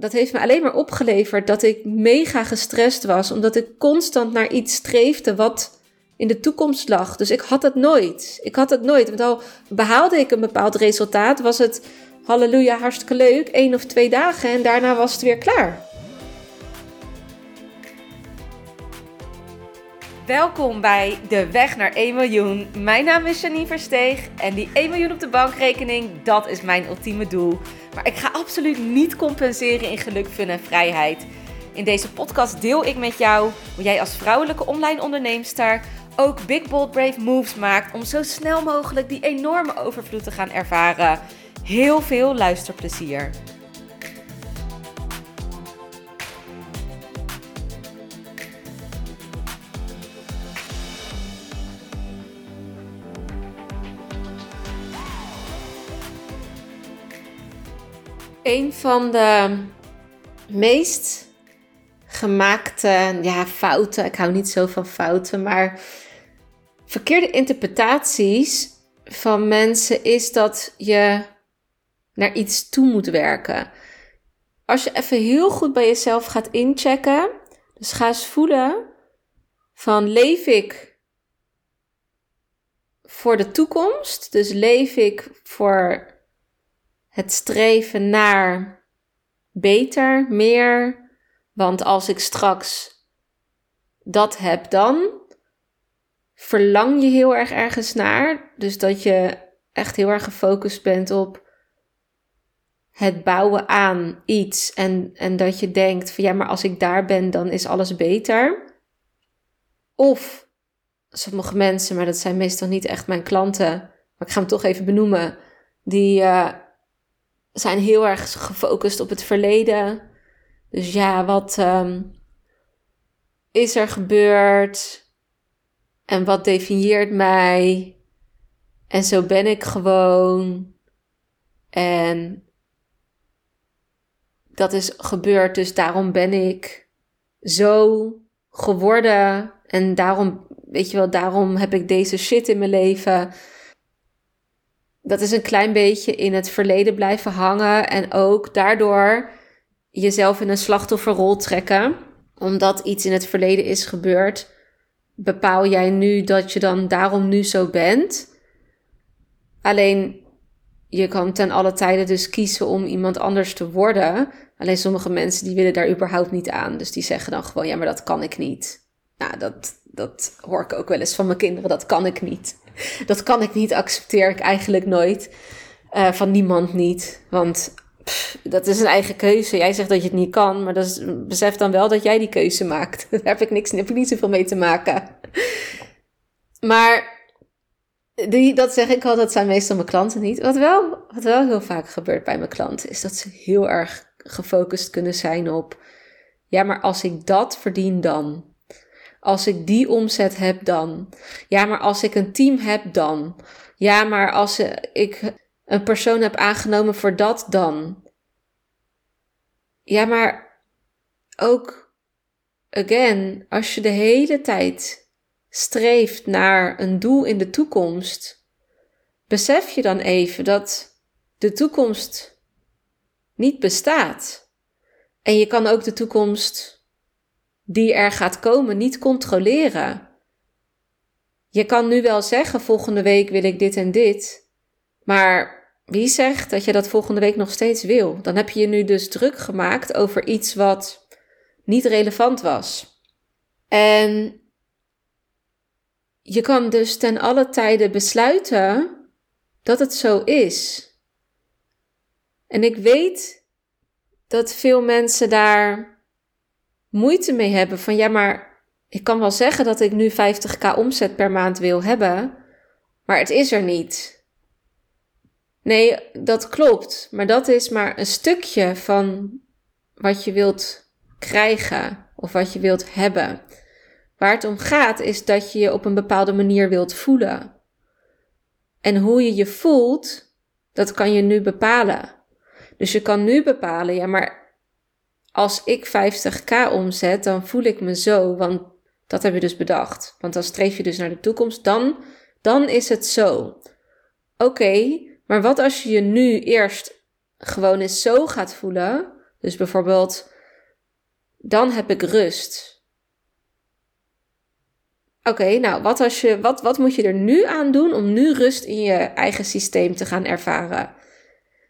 dat heeft me alleen maar opgeleverd dat ik mega gestrest was, omdat ik constant naar iets streefde wat in de toekomst lag. Dus ik had het nooit. Ik had het nooit. Want al behaalde ik een bepaald resultaat, was het halleluja, hartstikke leuk, één of twee dagen en daarna was het weer klaar. Welkom bij De Weg naar 1 miljoen. Mijn naam is Janine Versteeg en die 1 miljoen op de bankrekening, dat is mijn ultieme doel. Maar ik ga absoluut niet compenseren in geluk, fun en vrijheid. In deze podcast deel ik met jou hoe jij als vrouwelijke online onderneemster ook big bold brave moves maakt om zo snel mogelijk die enorme overvloed te gaan ervaren. Heel veel luisterplezier. Een van de meest gemaakte ja, fouten, ik hou niet zo van fouten, maar verkeerde interpretaties van mensen is dat je naar iets toe moet werken. Als je even heel goed bij jezelf gaat inchecken, dus ga eens voelen van leef ik voor de toekomst, dus leef ik voor het streven naar beter, meer. Want als ik straks dat heb, dan verlang je heel erg ergens naar. Dus dat je echt heel erg gefocust bent op het bouwen aan iets. En, en dat je denkt van ja, maar als ik daar ben, dan is alles beter. Of sommige mensen, maar dat zijn meestal niet echt mijn klanten, maar ik ga hem toch even benoemen, die uh, zijn heel erg gefocust op het verleden. Dus ja, wat um, is er gebeurd? En wat definieert mij? En zo ben ik gewoon. En dat is gebeurd, dus daarom ben ik zo geworden. En daarom, weet je wel, daarom heb ik deze shit in mijn leven dat is een klein beetje in het verleden blijven hangen en ook daardoor jezelf in een slachtofferrol trekken. Omdat iets in het verleden is gebeurd, bepaal jij nu dat je dan daarom nu zo bent. Alleen je kan ten alle tijden dus kiezen om iemand anders te worden. Alleen sommige mensen die willen daar überhaupt niet aan. Dus die zeggen dan gewoon, ja, maar dat kan ik niet. Nou, dat, dat hoor ik ook wel eens van mijn kinderen, dat kan ik niet. Dat kan ik niet, accepteer ik eigenlijk nooit. Uh, van niemand niet. Want dat is een eigen keuze. Jij zegt dat je het niet kan, maar dat is, besef dan wel dat jij die keuze maakt. Daar heb ik, niks, heb ik niet zoveel mee te maken. Maar die, dat zeg ik al, dat zijn meestal mijn klanten niet. Wat wel, wat wel heel vaak gebeurt bij mijn klanten, is dat ze heel erg gefocust kunnen zijn op. Ja, maar als ik dat verdien dan. Als ik die omzet heb dan. Ja, maar als ik een team heb dan. Ja, maar als ik een persoon heb aangenomen voor dat dan. Ja, maar ook, again, als je de hele tijd streeft naar een doel in de toekomst, besef je dan even dat de toekomst niet bestaat. En je kan ook de toekomst die er gaat komen niet controleren. Je kan nu wel zeggen: volgende week wil ik dit en dit. Maar wie zegt dat je dat volgende week nog steeds wil? Dan heb je je nu dus druk gemaakt over iets wat niet relevant was. En je kan dus ten alle tijde besluiten dat het zo is. En ik weet dat veel mensen daar moeite mee hebben van ja, maar ik kan wel zeggen dat ik nu 50k omzet per maand wil hebben, maar het is er niet. Nee, dat klopt, maar dat is maar een stukje van wat je wilt krijgen of wat je wilt hebben. Waar het om gaat is dat je je op een bepaalde manier wilt voelen. En hoe je je voelt, dat kan je nu bepalen. Dus je kan nu bepalen, ja, maar als ik 50k omzet, dan voel ik me zo, want dat hebben we dus bedacht. Want dan streef je dus naar de toekomst, dan, dan is het zo. Oké, maar wat als je je nu eerst gewoon eens zo gaat voelen, Dus bijvoorbeeld, dan heb ik rust. Oké, nou, wat, als je, wat, wat moet je er nu aan doen om nu rust in je eigen systeem te gaan ervaren?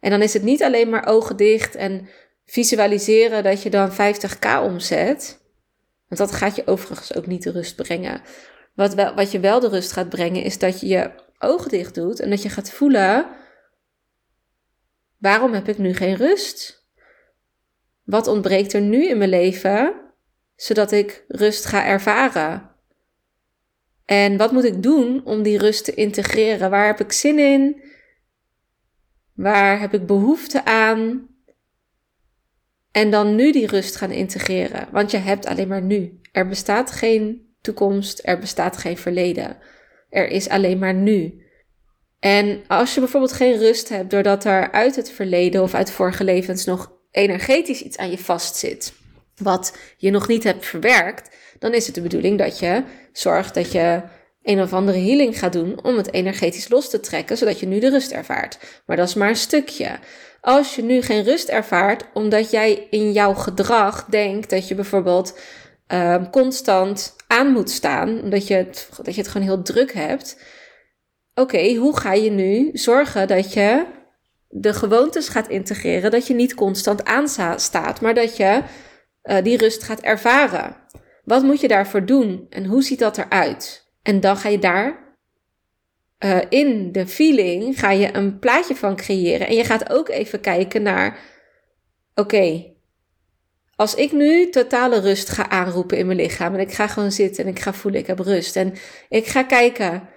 En dan is het niet alleen maar ogen dicht en visualiseren dat je dan 50k omzet. Want dat gaat je overigens ook niet de rust brengen. Wat, wel, wat je wel de rust gaat brengen, is dat je je ogen dicht doet en dat je gaat voelen: waarom heb ik nu geen rust? Wat ontbreekt er nu in mijn leven, zodat ik rust ga ervaren? En wat moet ik doen om die rust te integreren? Waar heb ik zin in? Waar heb ik behoefte aan? En dan nu die rust gaan integreren. Want je hebt alleen maar nu. Er bestaat geen toekomst, er bestaat geen verleden. Er is alleen maar nu. En als je bijvoorbeeld geen rust hebt doordat er uit het verleden of uit vorige levens nog energetisch iets aan je vastzit, wat je nog niet hebt verwerkt, dan is het de bedoeling dat je zorgt dat je een of andere healing gaat doen om het energetisch los te trekken, zodat je nu de rust ervaart. Maar dat is maar een stukje. Als je nu geen rust ervaart, omdat jij in jouw gedrag denkt dat je bijvoorbeeld uh, constant aan moet staan, omdat je het, dat je het gewoon heel druk hebt. Oké, hoe ga je nu zorgen dat je de gewoontes gaat integreren, dat je niet constant aanstaat, maar dat je uh, die rust gaat ervaren? Wat moet je daarvoor doen en hoe ziet dat eruit? En dan ga je daar uh, in de feeling ga je een plaatje van creëren. En je gaat ook even kijken naar: oké, als ik nu totale rust ga aanroepen in mijn lichaam en ik ga gewoon zitten en ik ga voelen, ik heb rust. En ik ga kijken,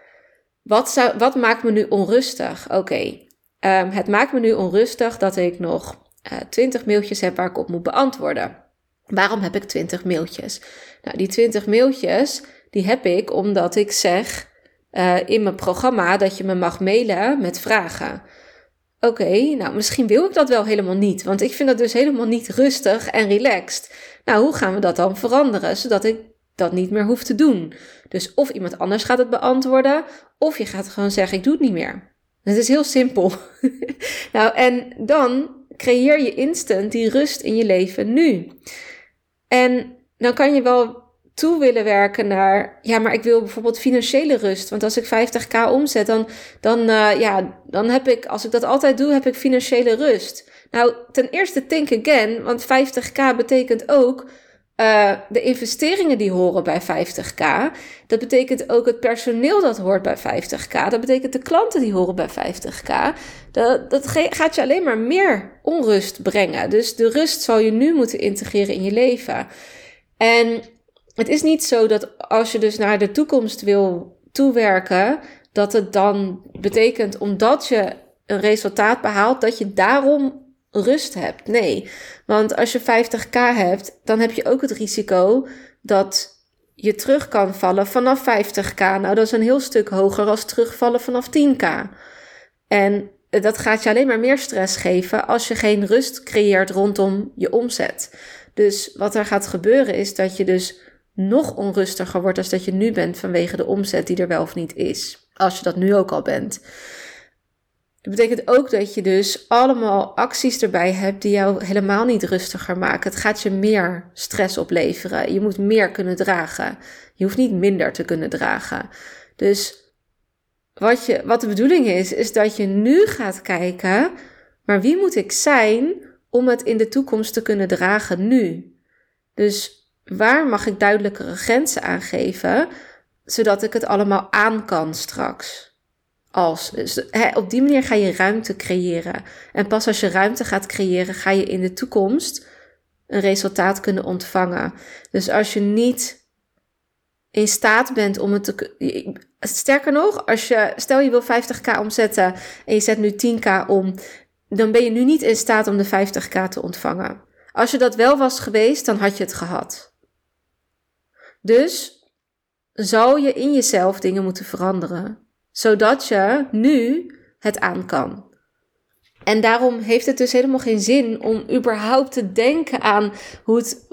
wat, zou, wat maakt me nu onrustig? Oké, um, het maakt me nu onrustig dat ik nog uh, 20 mailtjes heb waar ik op moet beantwoorden. Waarom heb ik 20 mailtjes? Nou, die 20 mailtjes, die heb ik omdat ik zeg uh, in mijn programma dat je me mag mailen met vragen. Oké, nou misschien wil ik dat wel helemaal niet, want ik vind dat dus helemaal niet rustig en relaxed. Nou, hoe gaan we dat dan veranderen, zodat ik dat niet meer hoef te doen? Dus of iemand anders gaat het beantwoorden, of je gaat gewoon zeggen: ik doe het niet meer. Het is heel simpel. nou, en dan creëer je instant die rust in je leven nu. En dan kan je wel toe willen werken naar, ja, maar ik wil bijvoorbeeld financiële rust. Want als ik 50k omzet, dan, dan, uh, ja, dan heb ik, als ik dat altijd doe, heb ik financiële rust. Nou, ten eerste think again, want 50k betekent ook uh, de investeringen die horen bij 50k. Dat betekent ook het personeel dat hoort bij 50k. Dat betekent de klanten die horen bij 50k. Dat, dat gaat je alleen maar meer onrust brengen. Dus de rust zal je nu moeten integreren in je leven. En het is niet zo dat als je dus naar de toekomst wil toewerken, dat het dan betekent omdat je een resultaat behaalt, dat je daarom rust hebt. Nee, want als je 50k hebt, dan heb je ook het risico dat je terug kan vallen vanaf 50k. Nou, dat is een heel stuk hoger als terugvallen vanaf 10k. En dat gaat je alleen maar meer stress geven als je geen rust creëert rondom je omzet. Dus wat er gaat gebeuren is dat je dus nog onrustiger wordt als dat je nu bent vanwege de omzet die er wel of niet is. Als je dat nu ook al bent. Dat betekent ook dat je dus allemaal acties erbij hebt die jou helemaal niet rustiger maken. Het gaat je meer stress opleveren. Je moet meer kunnen dragen. Je hoeft niet minder te kunnen dragen. Dus wat, je, wat de bedoeling is, is dat je nu gaat kijken, maar wie moet ik zijn om het in de toekomst te kunnen dragen nu? Dus waar mag ik duidelijkere grenzen aangeven, zodat ik het allemaal aan kan straks? Als. Dus, op die manier ga je ruimte creëren. En pas als je ruimte gaat creëren, ga je in de toekomst een resultaat kunnen ontvangen. Dus als je niet in staat bent om het te. Sterker nog, als je, stel je wil 50k omzetten en je zet nu 10k om, dan ben je nu niet in staat om de 50k te ontvangen. Als je dat wel was geweest, dan had je het gehad. Dus zou je in jezelf dingen moeten veranderen, zodat je nu het aan kan. En daarom heeft het dus helemaal geen zin om überhaupt te denken aan hoe het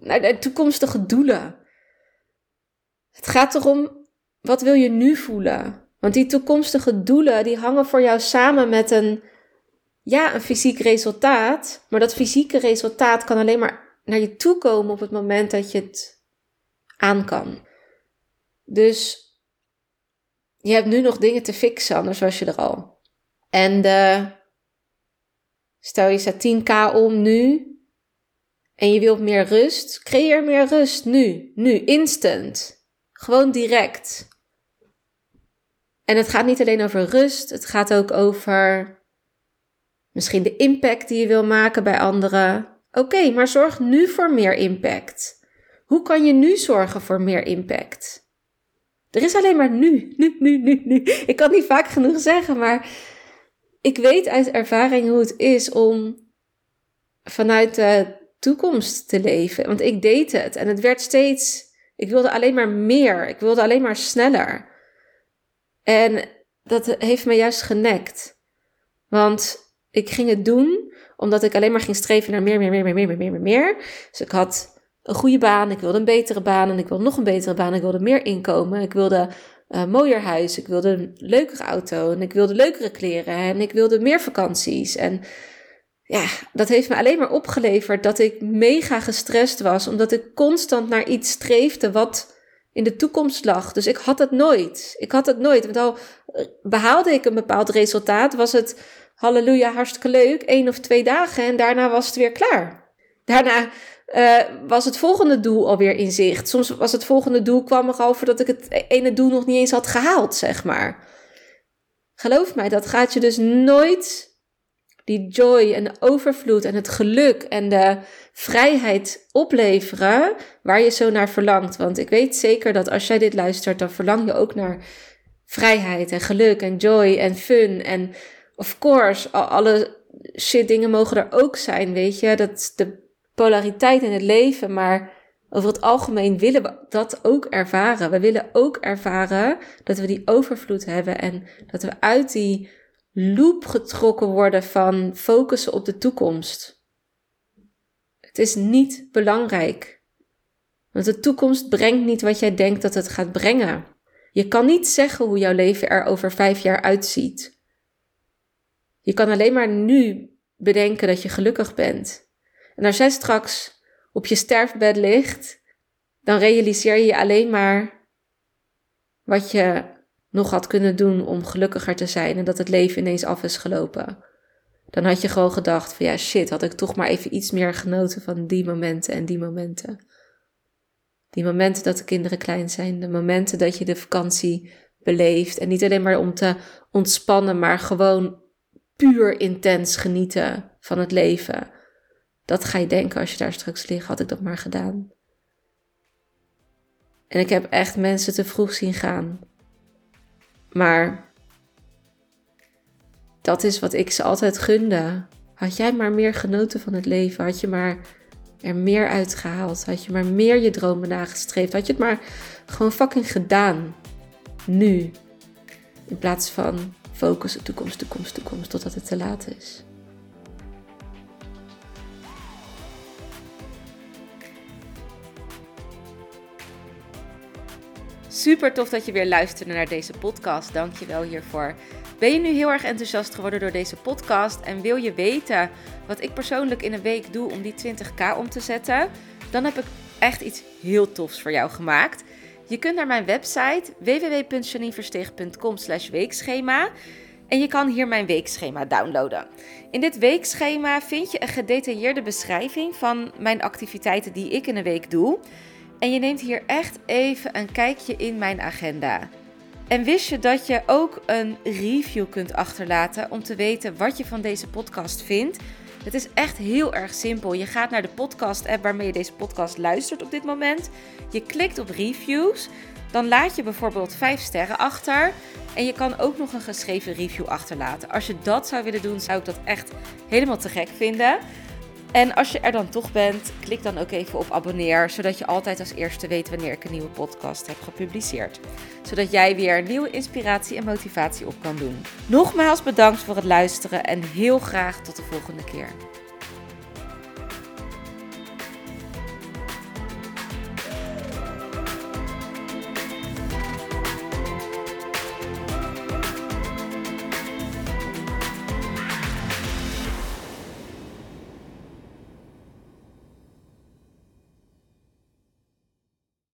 naar de toekomstige doelen. Het gaat erom, wat wil je nu voelen? Want die toekomstige doelen, die hangen voor jou samen met een ja, een fysiek resultaat. Maar dat fysieke resultaat kan alleen maar naar je toe komen op het moment dat je het aan. Dus je hebt nu nog dingen te fixen, anders was je er al. En de, stel je zet 10k om nu en je wilt meer rust, creëer meer rust nu, nu, instant. Gewoon direct. En het gaat niet alleen over rust, het gaat ook over misschien de impact die je wil maken bij anderen. Oké, maar zorg nu voor meer impact. Hoe kan je nu zorgen voor meer impact? Er is alleen maar nu, nu, nu, nu, nu. Ik kan niet vaak genoeg zeggen, maar ik weet uit ervaring hoe het is om vanuit de toekomst te leven. Want ik deed het en het werd steeds. Ik wilde alleen maar meer. Ik wilde alleen maar sneller. En dat heeft me juist genekt. Want ik ging het doen omdat ik alleen maar ging streven naar meer, meer, meer, meer, meer, meer, meer, meer. Dus ik had een goede baan, ik wilde een betere baan en ik wilde nog een betere baan. Ik wilde meer inkomen, ik wilde een mooier huis, ik wilde een leukere auto en ik wilde leukere kleren en ik wilde meer vakanties. En ja, dat heeft me alleen maar opgeleverd dat ik mega gestrest was, omdat ik constant naar iets streefde wat in de toekomst lag. Dus ik had het nooit. Ik had het nooit. Want al behaalde ik een bepaald resultaat, was het halleluja, hartstikke leuk, één of twee dagen en daarna was het weer klaar. Daarna uh, was het volgende doel alweer in zicht. Soms was het volgende doel kwam er al voordat ik het ene doel nog niet eens had gehaald, zeg maar. Geloof mij, dat gaat je dus nooit die joy en overvloed en het geluk en de vrijheid opleveren waar je zo naar verlangt. Want ik weet zeker dat als jij dit luistert, dan verlang je ook naar vrijheid en geluk en joy en fun. En of course, alle shit dingen mogen er ook zijn, weet je. Dat de polariteit in het leven, maar over het algemeen willen we dat ook ervaren. We willen ook ervaren dat we die overvloed hebben en dat we uit die loop getrokken worden van focussen op de toekomst. Het is niet belangrijk. Want de toekomst brengt niet wat jij denkt dat het gaat brengen. Je kan niet zeggen hoe jouw leven er over vijf jaar uitziet. Je kan alleen maar nu bedenken dat je gelukkig bent. En als jij straks op je sterfbed ligt, dan realiseer je alleen maar wat je nog had kunnen doen om gelukkiger te zijn en dat het leven ineens af is gelopen. Dan had je gewoon gedacht van ja shit, had ik toch maar even iets meer genoten van die momenten en die momenten. Die momenten dat de kinderen klein zijn, de momenten dat je de vakantie beleeft en niet alleen maar om te ontspannen, maar gewoon puur intens genieten van het leven. Dat ga je denken als je daar straks ligt, had ik dat maar gedaan. En ik heb echt mensen te vroeg zien gaan. Maar dat is wat ik ze altijd gunde. Had jij maar meer genoten van het leven, had je maar er meer uitgehaald, had je maar meer je dromen nagestreefd, had je het maar gewoon fucking gedaan. Nu. In plaats van focussen toekomst, toekomst, toekomst, totdat het te laat is. Super tof dat je weer luisterde naar deze podcast. Dank je wel hiervoor. Ben je nu heel erg enthousiast geworden door deze podcast en wil je weten wat ik persoonlijk in een week doe om die 20k om te zetten? Dan heb ik echt iets heel tofs voor jou gemaakt. Je kunt naar mijn website www.janineversteeg.com weekschema en je kan hier mijn weekschema downloaden. In dit weekschema vind je een gedetailleerde beschrijving van mijn activiteiten die ik in een week doe. En je neemt hier echt even een kijkje in mijn agenda. En wist je dat je ook een review kunt achterlaten om te weten wat je van deze podcast vindt? Het is echt heel erg simpel. Je gaat naar de podcast-app waarmee je deze podcast luistert op dit moment. Je klikt op reviews. Dan laat je bijvoorbeeld 5 sterren achter. En je kan ook nog een geschreven review achterlaten. Als je dat zou willen doen, zou ik dat echt helemaal te gek vinden. En als je er dan toch bent, klik dan ook even op abonneer, zodat je altijd als eerste weet wanneer ik een nieuwe podcast heb gepubliceerd. Zodat jij weer nieuwe inspiratie en motivatie op kan doen. Nogmaals bedankt voor het luisteren en heel graag tot de volgende keer.